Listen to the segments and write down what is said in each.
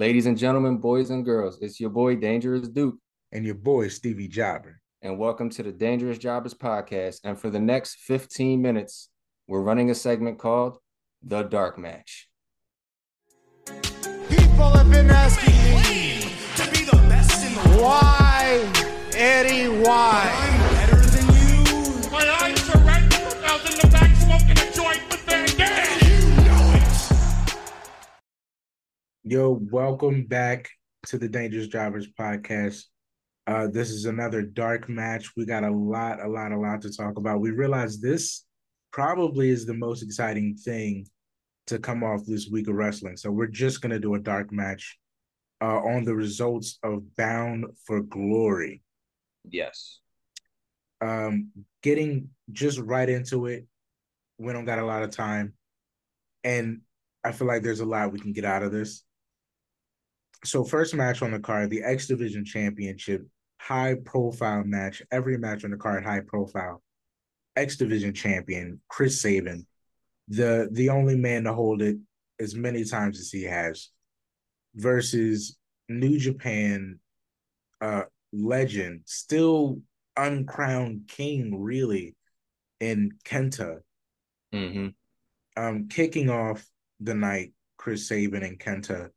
Ladies and gentlemen, boys and girls, it's your boy Dangerous Duke. And your boy Stevie Jobber. And welcome to the Dangerous Jobbers podcast. And for the next 15 minutes, we're running a segment called The Dark Match. People have been asking me to be the best in the world. Why, Eddie, why? Yo, welcome back to the Dangerous Drivers podcast. Uh, this is another dark match. We got a lot, a lot, a lot to talk about. We realize this probably is the most exciting thing to come off this week of wrestling. So we're just gonna do a dark match uh, on the results of Bound for Glory. Yes. Um, getting just right into it. We don't got a lot of time, and I feel like there's a lot we can get out of this. So first match on the card, the X Division Championship, high profile match. Every match on the card, high profile. X Division Champion Chris Sabin, the the only man to hold it as many times as he has, versus New Japan uh legend, still uncrowned king, really, in Kenta. Mm-hmm. Um, kicking off the night, Chris Sabin and Kenta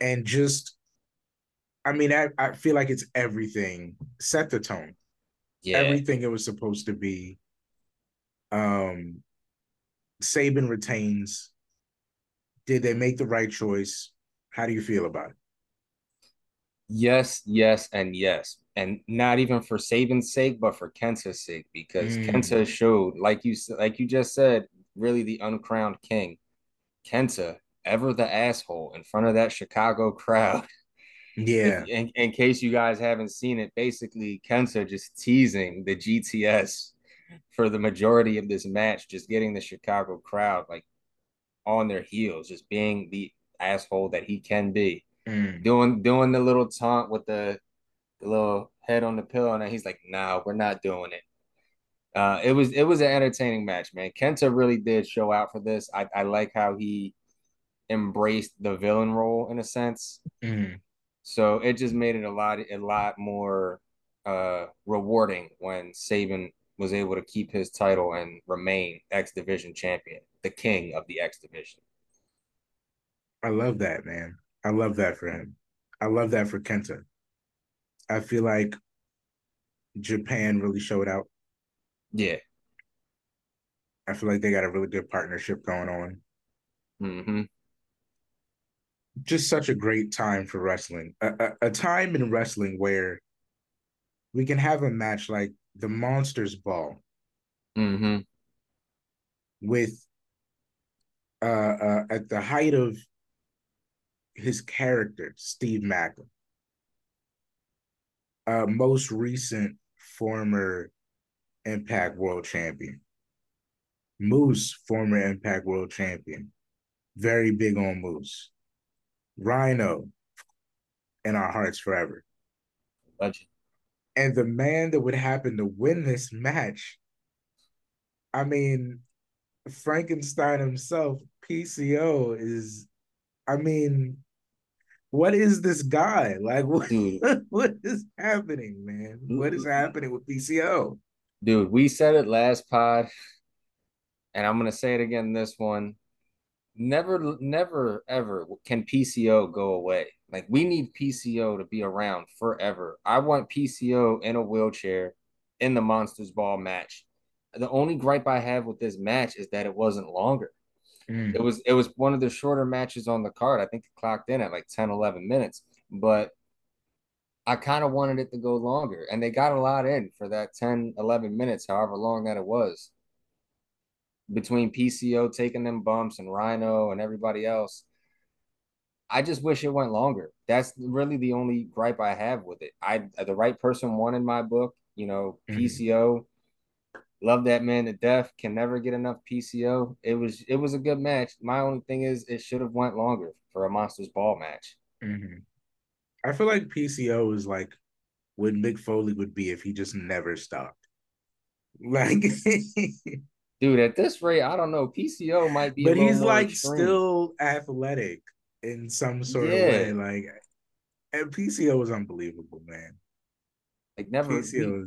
and just I mean, I, I feel like it's everything. Set the tone. Yeah. Everything it was supposed to be. Um Sabin retains. Did they make the right choice? How do you feel about it? Yes, yes, and yes. And not even for Sabin's sake, but for Kenta's sake, because Mm. Kenta showed, like you like you just said, really the uncrowned king. Kenta, ever the asshole in front of that Chicago crowd. Yeah. In, in case you guys haven't seen it, basically Kenta just teasing the GTS for the majority of this match, just getting the Chicago crowd like on their heels, just being the asshole that he can be. Mm. Doing doing the little taunt with the, the little head on the pillow, and he's like, "Nah, we're not doing it." Uh, it was it was an entertaining match, man. Kenta really did show out for this. I, I like how he embraced the villain role in a sense. Mm. So it just made it a lot a lot more uh rewarding when Sabin was able to keep his title and remain X Division champion, the king of the X Division. I love that, man. I love that for him. I love that for Kenta. I feel like Japan really showed out. Yeah. I feel like they got a really good partnership going on. hmm just such a great time for wrestling. A, a, a time in wrestling where we can have a match like the Monsters Ball hmm with uh, uh at the height of his character, Steve Maclin. Uh most recent former Impact World Champion. Moose, former Impact World Champion. Very big on Moose. Rhino in our hearts forever. Legend. And the man that would happen to win this match, I mean, Frankenstein himself, PCO, is, I mean, what is this guy? Like, what, what is happening, man? What is happening with PCO? Dude, we said it last pod, and I'm gonna say it again this one. Never, never, ever can PCO go away. Like we need PCO to be around forever. I want PCO in a wheelchair in the Monsters Ball match. The only gripe I have with this match is that it wasn't longer. Mm. It was it was one of the shorter matches on the card. I think it clocked in at like 10, 11 minutes. But I kind of wanted it to go longer. And they got a lot in for that 10, 11 minutes, however long that it was. Between PCO taking them bumps and Rhino and everybody else. I just wish it went longer. That's really the only gripe I have with it. I the right person won in my book, you know, Mhm. PCO. Love that man to death. Can never get enough PCO. It was it was a good match. My only thing is it should have went longer for a Monsters Ball match. Mhm. I feel like PCO is like what Mick Foley would be if he just never stopped. Like, Dude, at this rate, I don't know. PCO might be, but he's like extreme. still athletic. in some sort Yeah. of way. Like, and PCO was unbelievable, man. Like never, PCO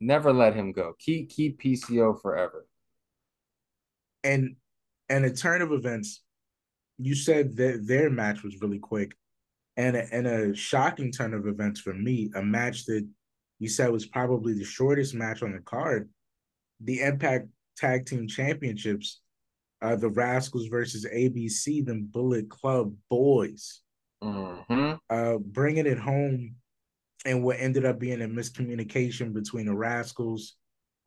never let him go. Keep keep PCO forever. and and a turn of events. You said that their match was really quick, and a, and a shocking turn of events for me. A match that you said was probably the shortest match on the card. The Impact Tag Team Championships, uh, the Rascalz versus ABC, the Bullet Club Boys. hmm uh, bringing it home and what ended up being a miscommunication between the Rascalz,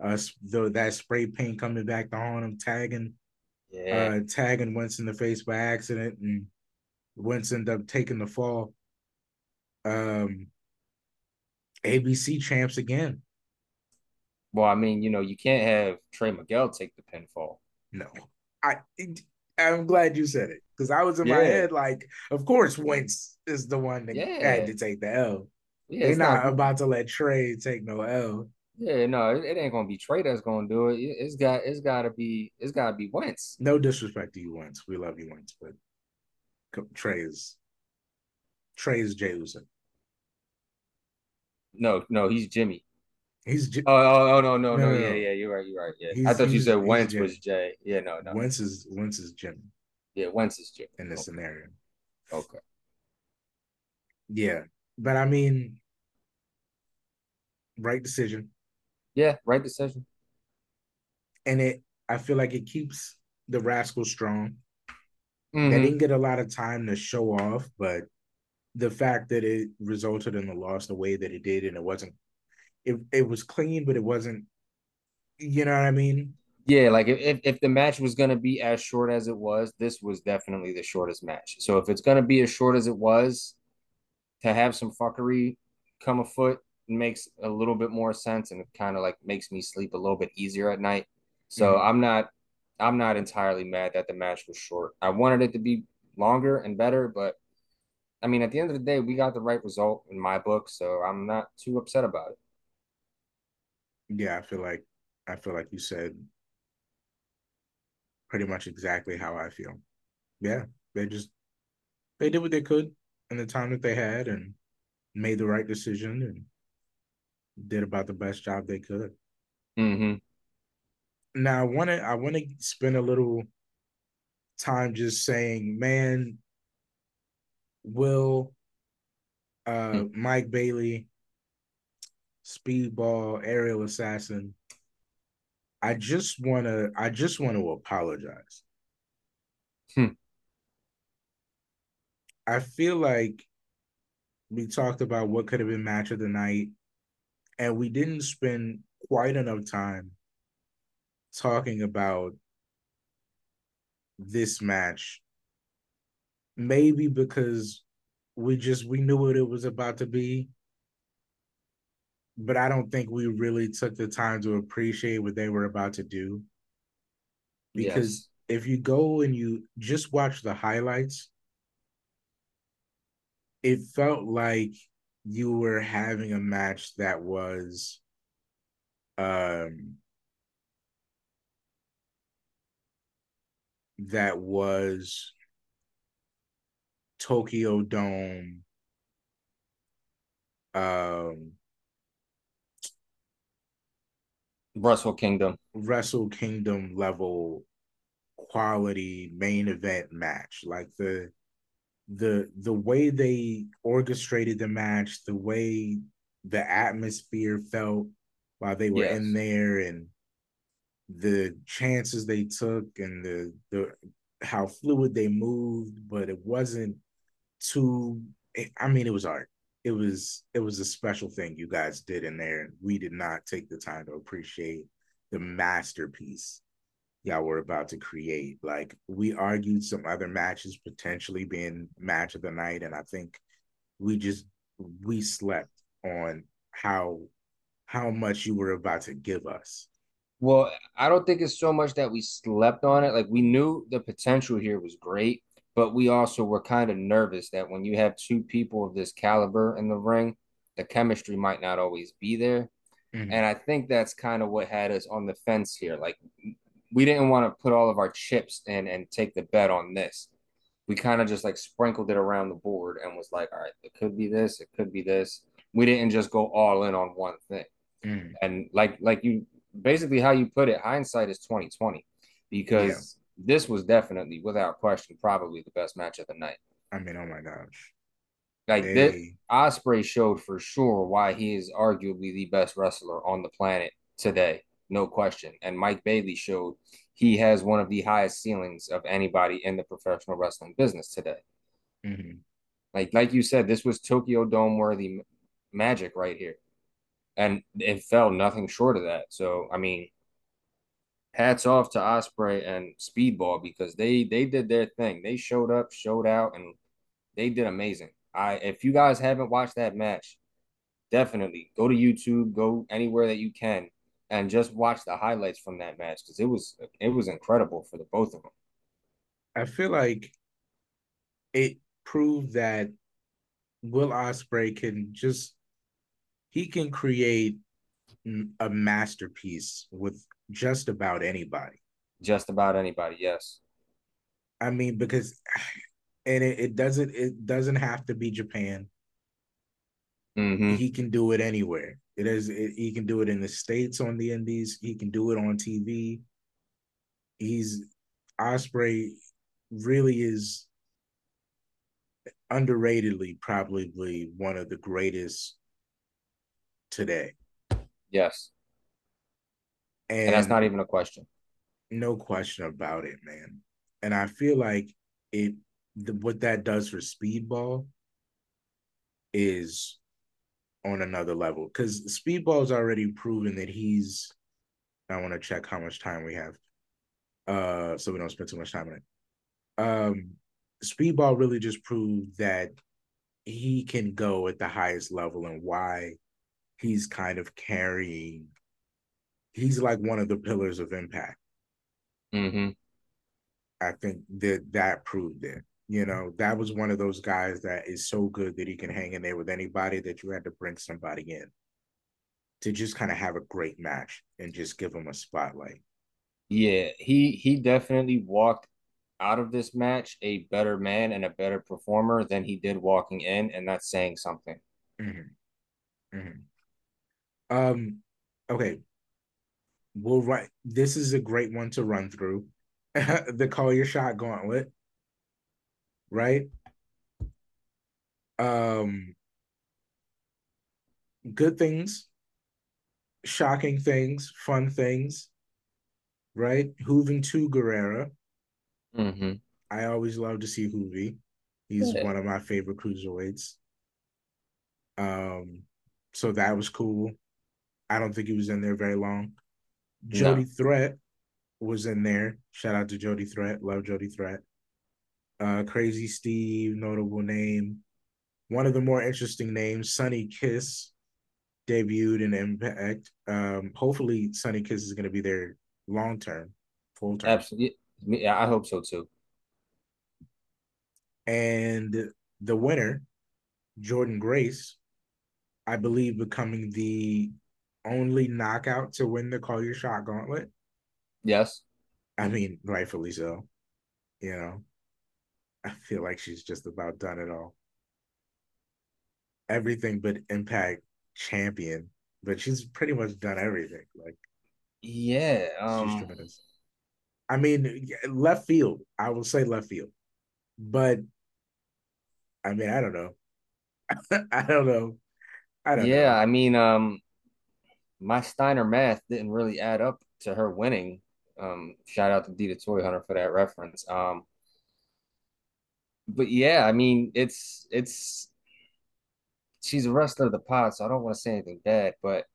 uh, the, that spray paint coming back to haunt him, tagging, Yeah. uh, tagging Wentz in the face by accident, and Wentz ended up taking the fall. Um, ABC champs again. Well, I mean, you know, you can't have Trey Miguel take the pinfall. No, I. I'm glad you said it because I was in my head like, of course, Wentz is the one that Yeah. had to take the L. Yeah, They're it's not, not. about to let Trey take no L. Yeah, no, it, it ain't gonna be Trey that's gonna do it. It- It's got it's gotta be it's gotta be Wentz. No disrespect to you, Wentz. We love you, Wentz, but Trey is Trey is Jay Uso. No, no, he's Jimmy. He's J- Oh, oh, oh no, no, No, no, yeah, yeah, you're right, you're right. Yeah, I thought you said he's Wentz Jimmy. was Jay. Yeah, no, no, Wentz is Wentz is Jimmy yeah, Wentz is Jimmy. in this Okay. scenario. okay. Yeah, but I mean, right decision, Yeah, right decision. and it. I feel like it keeps the rascal strong. They Mhm. didn't get a lot of time to show off, but the fact that it resulted in the loss the way that it did, and it wasn't, it it was clean, but it wasn't. You know what I mean? Yeah, like if, if the match was gonna be as short as it was, this was definitely the shortest match. So if it's gonna be as short as it was, to have some fuckery come afoot makes a little bit more sense and it kind of like makes me sleep a little bit easier at night. So Mhm. I'm not I'm not entirely mad that the match was short. I wanted it to be longer and better, but I mean at the end of the day, we got the right result in my book, so I'm not too upset about it. Yeah, I feel like I feel like you said pretty much exactly how I feel. Yeah, they just they did what they could in the time that they had and made the right decision and did about the best job they could. Mm-hmm. Now I want to I want to spend a little time just saying, man, Will, uh, Mike Bailey, Speedball, Aerial Assassin. I just want to I just want to apologize. Hmm. I feel like we talked about what could have been match of the night, and we didn't spend quite enough time talking about this match. Maybe because we just we knew what it was about to be, but I don't think we really took the time to appreciate what they were about to do. Because if you go and you just watch the highlights, it felt like you were having a match that was um that was Tokyo Dome um Wrestle Kingdom. Wrestle Kingdom level quality main event match. Like the the the way they orchestrated the match, the way the atmosphere felt while they were Yes. in there and the chances they took and the the how fluid they moved, but it wasn't too I mean it was art. It was it was a special thing you guys did in there. We did not take the time to appreciate the masterpiece y'all were about to create. Like we argued some other matches potentially being match of the night, and I think we just we slept on how how much you were about to give us. Well, I don't think it's so much that we slept on it. Like we knew the potential here was great, but we also were kind of nervous that when you have two people of this caliber in the ring, the chemistry might not always be there. Mhm. And I think that's kind of what had us on the fence here. Like we didn't want to put all of our chips in and take the bet on this. we kind of just like sprinkled it around the board and was like, all right, it could be this, it could be this. We didn't just go all in on one thing. Mm. And like like you basically how you put it, hindsight is 2020 because. This was definitely without question probably the best match of the night. I mean, oh my gosh. Like they... this Ospreay showed for sure why he is arguably the best wrestler on the planet today, no question. And Mike Bailey showed he has one of the highest ceilings of anybody in the professional wrestling business today. Mm-hmm. Like like you said, this was Tokyo Dome worthy magic right here, and it fell nothing short of that. So I mean, hats off to Ospreay and Speedball because they they did their thing. They showed up, showed out, and they did amazing. I if you guys haven't watched that match, definitely go to YouTube, go anywhere that you can, and just watch the highlights from that match because it was it was incredible for the both of them. I feel like it proved that Will Ospreay can just he can create a masterpiece with just about anybody. Just about anybody, yes. I mean, because and it, it doesn't it doesn't have to be Japan. Mm-hmm. He can do it anywhere. It is. It, he can do it in the states on the Indies. He can do it on TV. He's Ospreay Really is underratedly probably one of the greatest today. Yes. And, and, that's not even a question. No question about it, man. And I feel like it the, what that does for speedball is on another level because Speedball's already proven that he's. I want to check how much time we have, uh, so we don't spend too much time on it. Um, Speedball really just proved that he can go at the highest level and why he's kind of carrying. He's like one of the pillars of Impact. Mm-hmm. I think that that proved it. You know, that was one of those guys that is so good that he can hang in there with anybody that you had to bring somebody in to just kind of have a great match and just give him a spotlight. Yeah, he he definitely walked out of this match a better man and a better performer than he did walking in, and that's saying something. Mm-hmm. Mm-hmm. Um, okay. We'll write. This is a great one to run through. the call your shot gauntlet right? Um, good things, shocking things, fun things, right? Hooving to Guerrera. Mm-hmm. I always love to see Hoovy. He's yeah. one of my favorite cruiserweights. Um, so that was cool. I don't think he was in there very long. Jody no. Threat was in there. Shout out to Jody Threat. Love Jody Threat uh, Crazzy Steve, notable name. One of the more interesting names, Sonny Kiss, debuted in Impact. Um, hopefully, Sonny Kiss is going to be there long term, full term. Absolutely, yeah, I hope so too. And the winner, Jordynne Grace, I believe, becoming the only knockout to win the Call Your Shot Gauntlet. Yes, I mean, rightfully so. You know, I feel like she's just about done it all. Everything but Impact champion, but she's pretty much done everything. Like, yeah, um, I mean, left field. I will say left field, but I mean, I don't know. I don't know. I don't. Yeah, know. I mean, um, my Steiner math didn't really add up to her winning. Um, shout out to Dita Toy Hunter for that reference. Um, but yeah, I mean, it's it's she's a wrestler of the pod, so I don't want to say anything bad, but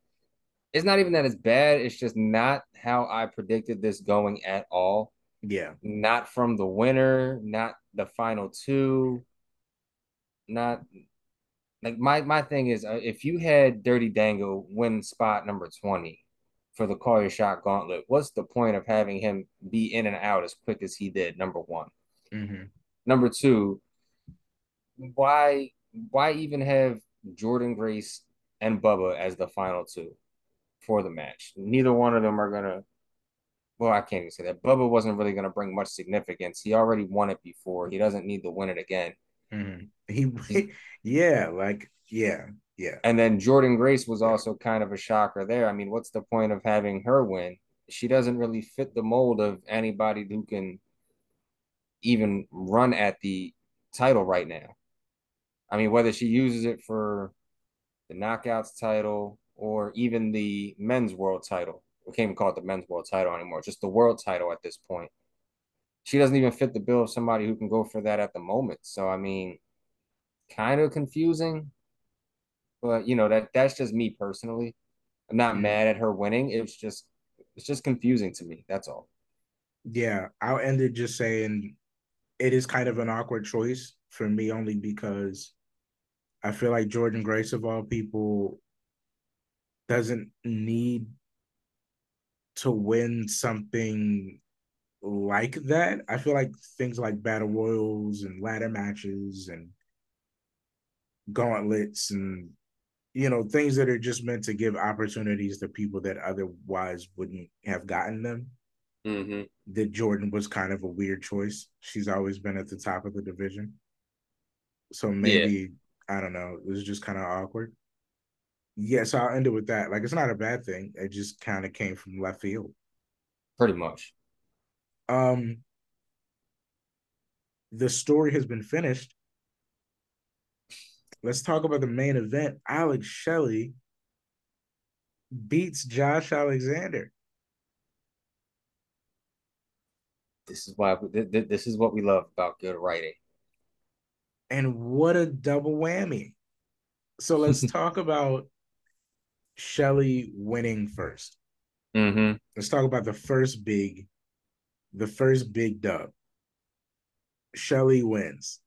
it's not even that it's bad. It's just not how I predicted this going at all. Yeah. Not from the winner, not the final two, not like my my thing is uh, if you had Dirty Dango win spot number 20 for the call your shot gauntlet, what's the point of having him be in and out as quick as he did? Number one. Mm-hmm. Number two, why why even have Jordynne Grace and Bubba as the final two for the match? Neither one of them are gonna well, I can't even say that. Bubba wasn't really going to bring much significance. He already won it before. He doesn't need to win it again. Mm-hmm. He, yeah, like yeah, yeah. And then Jordynne Grace was also kind of a shocker there. I mean, what's the point of having her win? She doesn't really fit the mold of anybody who can even run at the title right now. I mean, whether she uses it for the knockouts title or even the men's world title. We can't even call it the men's world title anymore, just the world title at this point. She doesn't even fit the bill of somebody who can go for that at the moment. So I mean, kind of confusing. But you know, that that's just me personally. I'm not mm-hmm. mad at her winning. It's just it's just confusing to me. That's all. Yeah, I'll end it just saying it is kind of an awkward choice for me only because I feel like Jordynne Grace of all people doesn't need to win something like that. I feel like things like battle royals and ladder matches and gauntlets and you know things that are just meant to give opportunities to people that otherwise wouldn't have gotten them. Mm-hmm. That Jordynne was kind of a weird choice. She's always been at the top of the division, so maybe yeah. I don't know. It was just kind of awkward. Yeah, so I'll end it with that. Like it's not a bad thing. It just kind of came from left field. Pretty much. Um the story has been finished. Let's talk about the main event. Alex Shelley beats Josh Alexander. This is why this is what we love about good writing. And what a double whammy. So let's talk about Shelley winning 1st let mm-hmm. Let's talk about the first big, the first big dub. Shelley wins.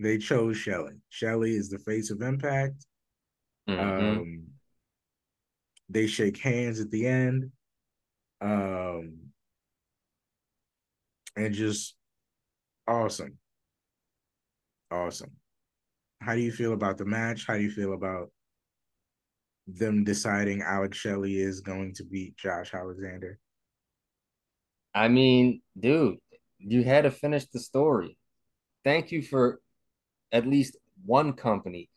They chose Shelley. Shelley is the face of Impact. Mm-hmm. Um, they shake hands at the end. Um, and just awesome. Awesome. How do you feel about the match? How do you feel about them deciding Alex Shelley is going to beat Josh Alexander? I mean, dude, you had to finish the story. Thank you for at least one company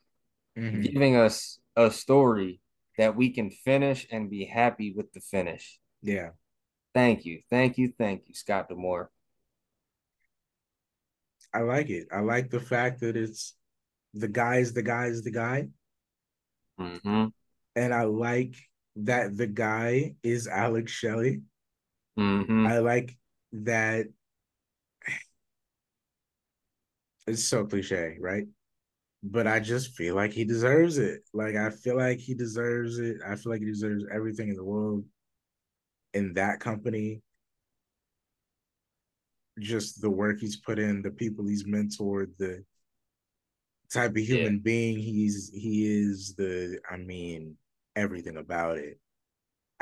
mm-hmm. giving us a story that we can finish and be happy with the finish. Yeah. Thank you. Thank you. Thank you, Scott D'Amore. I like it. I like the fact that it's the guy's the guy's the guy. Mm-hmm and I like that the guy is Alex Shelley. Mm-hmm. I like that. It's so cliche, right? But I just feel like he deserves it. Like I feel like he deserves it. I feel like he deserves everything in the world in that company. Just the work he's put in, the people he's mentored, the type of human yeah. being he's he is the I mean everything about it.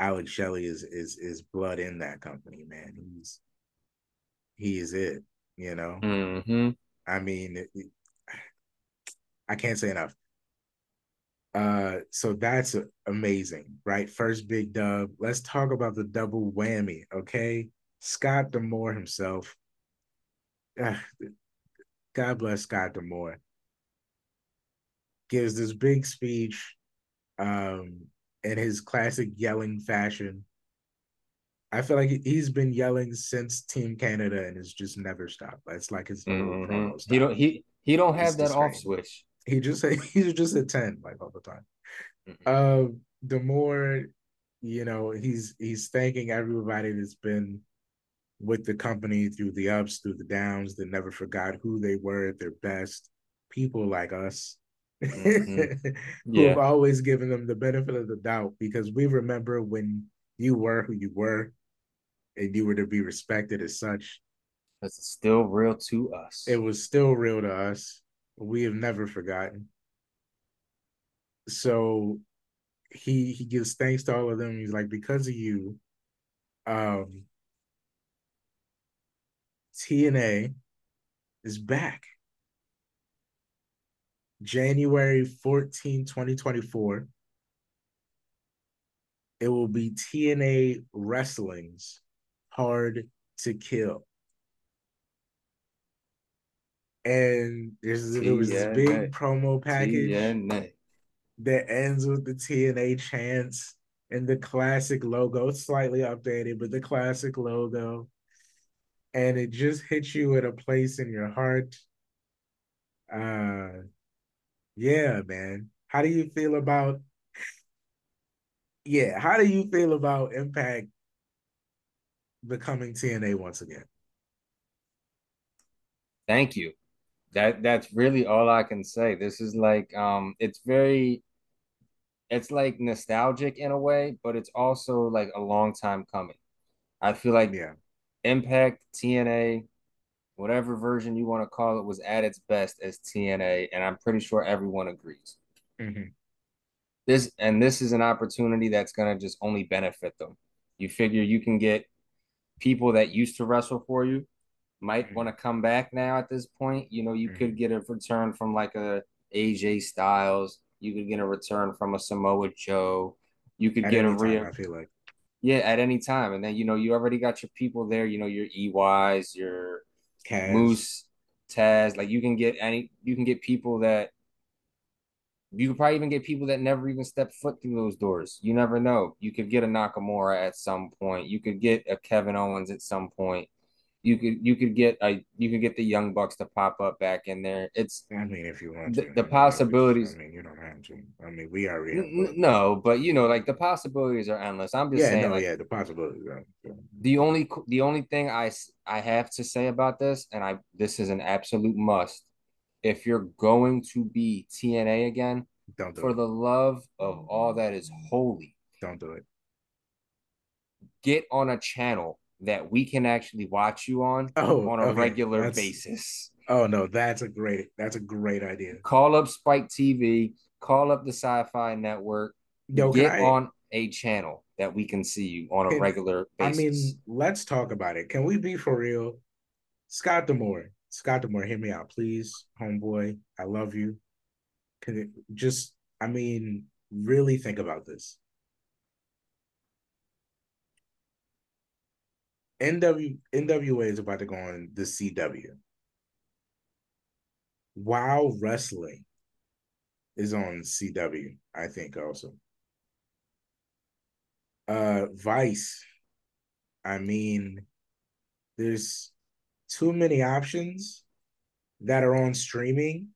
Alex Shelley is is is blood in that company, man. He's he is it, you know. Mm-hmm. I mean, I can't say enough. Uh, so that's amazing, right? First big dub. Let's talk about the double whammy, okay? Scott D'Amore himself. God bless Scott D'Amore. Gives this big speech um, in his classic yelling fashion. I feel like he's been yelling since Team Canada and it's just never stopped. It's like his mm-hmm. He don't he he don't have that off switch. He just he's just a 10 like all the time. Mm-hmm. Uh, the more you know, he's he's thanking everybody that's been with the company through the ups, through the downs, that never forgot who they were at their best. People like us mm-hmm. who have always given them the benefit of the doubt because we remember when you were who you were and you were to be respected as such. It's still real to us. It was still real to us. We have never forgotten. So he he gives thanks to all of them. He's like, because of you, um TNA is back. January 14, 2024, it will be TNA Wrestling's hard to kill. And there's there was this big promo package TNA. that ends with the TNA chants and the classic logo, slightly updated, but the classic logo. And it just hits you at a place in your heart. Uh yeah, man. How do you feel about yeah, how do you feel about Impact becoming TNA once again? Thank you. That that's really all I can say. This is like um it's very it's like nostalgic in a way, but it's also like a long time coming. I feel like Yeah. Impact, TNA, whatever version you want to call it, was at its best as TNA, and I'm pretty sure everyone agrees. Mhm. This and this is an opportunity that's gonna just only benefit them. You figure you can get people that used to wrestle for you might Mhm. want to come back now at this point. You know, you Mhm. could get a return from like a AJ Styles. You could get a return from a Samoa Joe. You could At get a real I feel like. yeah at any time, and then you know you already got your people there. You know your EYs, your Kaz. Moose, Taz. Like you can get any, you can get people that you could probably even get people that never even stepped foot through those doors. You never know. You could get a Nakamura at some point. You could get a Kevin Owens at some point. You could you could get a you could get the Young Bucks to pop up back in there. It's I mean, if you want The- to, the I mean, possibilities- I mean, you don't have to. I mean, we already. n- no, but you know, like the possibilities are endless. I'm just Yeah, saying, no, like, yeah, the possibilities. Are, yeah. the only the only thing I I have to say about this, and I this is an absolute must. If you're going to be TNA again, Don't do for it. the love of all that is holy, Don't do it. get on a channel that we can actually watch you on Oh, on a okay. regular That's- basis. Oh no, that's a great. That's a great idea. Call up Spike TV, call up the Sci-Fi Network, Yo, get I, on a channel that we can see you on a Can- regular basis. I mean, let's talk about it. Can we be for real? Scott D'Amore, Scott D'Amore, hear me out, please, homeboy. I love you. Can it just? I mean, really think about this. NW NWA is about to go on the CW. Wow Wrestling is on CW, I think also. Uh Vice. I mean, there's too many options that are on streaming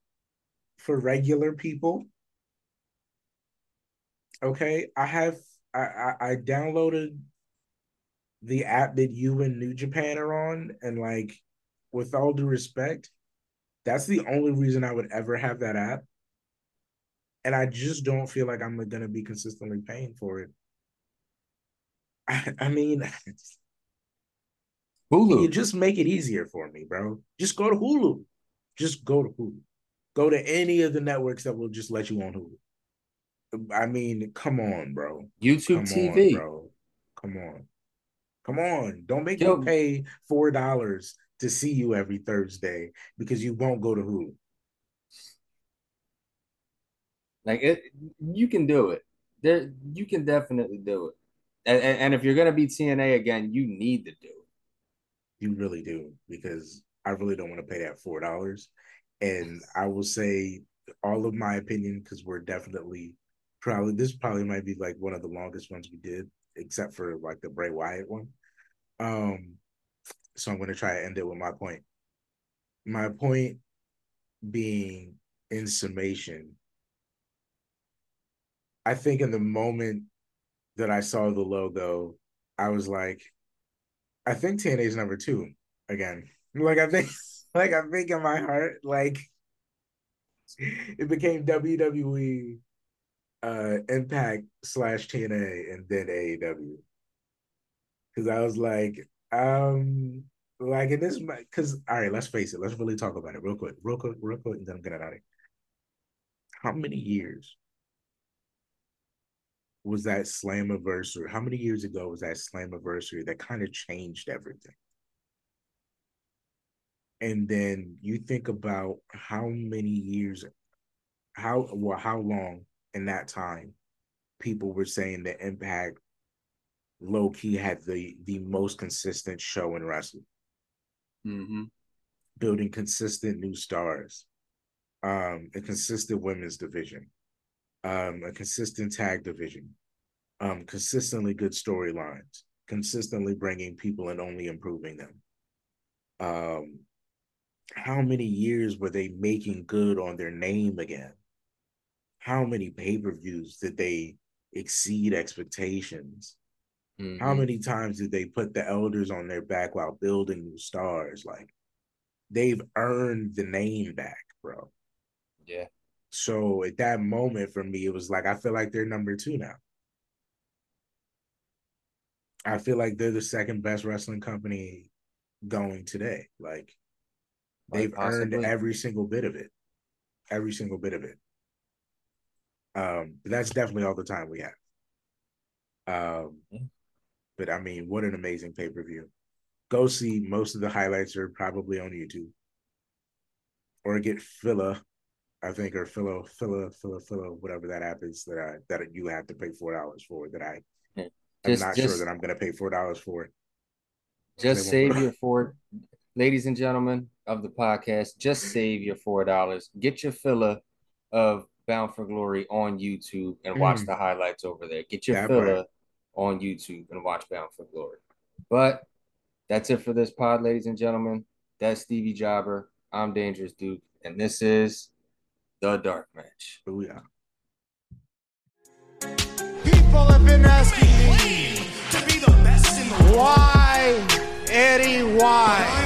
for regular people. Okay, I have I I, I downloaded the app that you and New Japan are on, and like, with all due respect, that's the only reason I would ever have that app. And I just don't feel like I'm gonna be consistently paying for it. I, I mean, Hulu. you just make it easier for me, bro. Just go to Hulu. Just go to Hulu. Go to any of the networks that will just let you on Hulu. I mean, come on, bro. YouTube Come TV. on, bro. Come on. Come on. Don't make Yo. me pay four dollars to see you every Thursday because you won't go to Hulu. Like it, you can do it. There, you can definitely do it. And, and, and if you're gonna be TNA again, you need to do it. You really do because I really don't want to pay that four dollars. And I will say all of my opinion because we're definitely probably this probably might be like one of the longest ones we did, except for like the Bray Wyatt one. Um, so I'm going to try to end it with my point. My point being, in summation, I think in the moment that I saw the logo, I was like, I think TNA is number two again. Like I think, like I think in my heart, like it became WWE, uh, Impact slash TNA, and then AEW. Because I was like, um, like in this, because all right, let's face it, let's really talk about it real quick, real quick, real quick, and then I'm out of here. How many years was that Slammiversary? How many years ago was that Slammiversary that kind of changed everything? And then you think about how many years, how well, how long in that time people were saying that Impact low key had the the most consistent show in wrestling, Mm-hmm. building consistent new stars, um, a consistent women's division, um, a consistent tag division, um, consistently good storylines, consistently bringing people and only improving them. Um, how many years were they making good on their name again? How many pay per views did they exceed expectations? Mm-hmm. How many times did they put the elders on their back while building new stars? Like they've earned the name back, bro. Yeah. So at that moment for me, it was like I feel like they're number two now. I feel like they're the second best wrestling company going today. Like they've earned every single bit of it. Every single bit of it. Um, but that's definitely all the time we have. Um, but I mean, what an amazing pay per view. Go see most of the highlights are probably on YouTube, or get Phila, I think, or Philo, Phila, Phila, Phila, whatever that app is that I that you have to pay four dollars for. That I, Yeah. I'm not just- sure that I'm going to pay four dollars for. it. Just save your four, ladies and gentlemen of the podcast. Just save your four dollars. Get your filler of Bound for Glory on YouTube and watch mm. the highlights over there. Get your filler on YouTube and watch Bound for Glory. But that's it for this pod, ladies and gentlemen. That's Stevie Jobber. I'm Dangerous Duke, and this is the Dark Match. Oh, Booyah. People have been asking me to be the best in the world. Why, Eddie? Why?